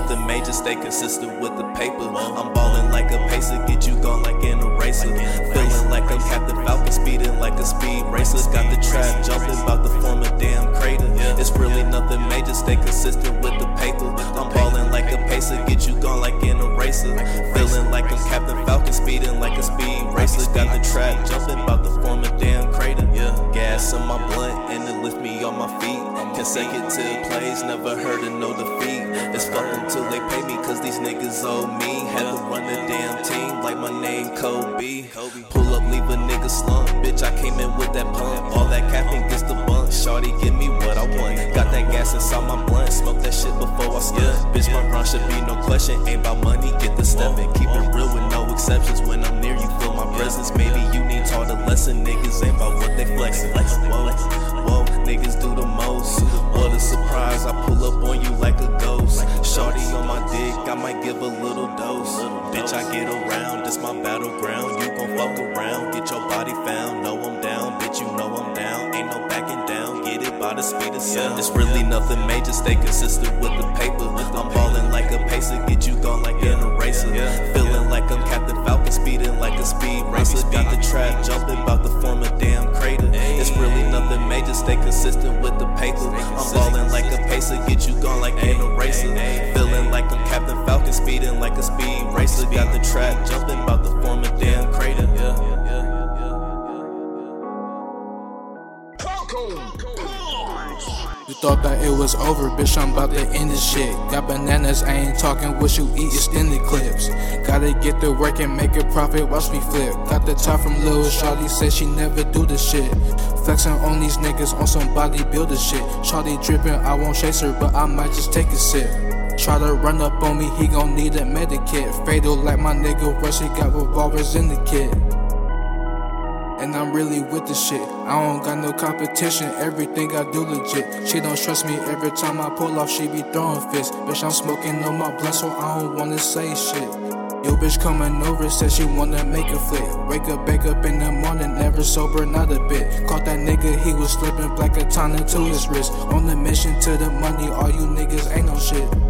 nothing major, stay consistent with the paper. I'm balling like a pacer, get you gone like an eraser. Feeling like I'm Captain Falcon, speeding like a speed racer. Got the trap jumping, about to form a damn crater. It's really nothing major, stay consistent with the paper. I'm balling like a pacer, get you gone like an eraser. Feeling like I'm Captain Falcon, speeding like a speed racer. Got the trap jumping, about to form a damn crater. Gas in my blunt and it lift me on my feet. Consecutive plays, never heard of no defeat. It's fuck until they pay me, cause these niggas owe me. Had to run the damn team like my name Kobe. Pull up, leave a nigga slump. Bitch, I came in with that pump. All that capping gets the bunk. Shorty, give me what I want. Got that gas inside my blunt. Smoke that shit before I stunt. Bitch, my run should be no question. Ain't about money, get the steppin'. Keep it real with no exceptions. When I'm near you, feel my presence. Maybe you need taught a lesson. Niggas ain't about what they flexin'. Whoa, whoa, niggas do the most. What a surprise, I pull up on you like a ghost. Shorty on my dick, I might give a little dose. Bitch, I get around, this my battleground. You gon' fuck around, get your body found. Know I'm down, bitch, you know I'm down. Ain't no backing down, get it by the speed of sound. It's really nothing major, stay consistent with the paper. I'm ballin' like a pacer, get you gone like an eraser. Feeling like I'm Captain Falcon, ballin' like a pacer, get you gone like ain't an eraser. Feeling like I'm Captain Falcon, speeding like a speed racer. Got the trap jumping, about to form a damn crater. Yeah, yeah, You thought that it was over, bitch, I'm about to end this shit. Got bananas, I ain't talking what you eat, extended clips. Gotta get to work and make a profit, watch me flip. Got the top from Lil Shawty, said she never do this shit. Flexing on these niggas on some bodybuilder shit. Shawty dripping, I won't chase her, but I might just take a sip. Try to run up on me, he gon' need a medikit. Fatal like my nigga Rush, he got revolvers in the kit. And I'm really with the shit. I don't got no competition, everything I do legit. She don't trust me every time I pull off, she be throwing fists. Bitch, I'm smoking on my blunt, so I don't wanna say shit. Yo, bitch coming over, said she wanna make a flick. Wake up, wake up in the morning, never sober, not a bit. Caught that nigga, he was slipping black katana to his wrist. On the mission to the money, all you niggas ain't no shit.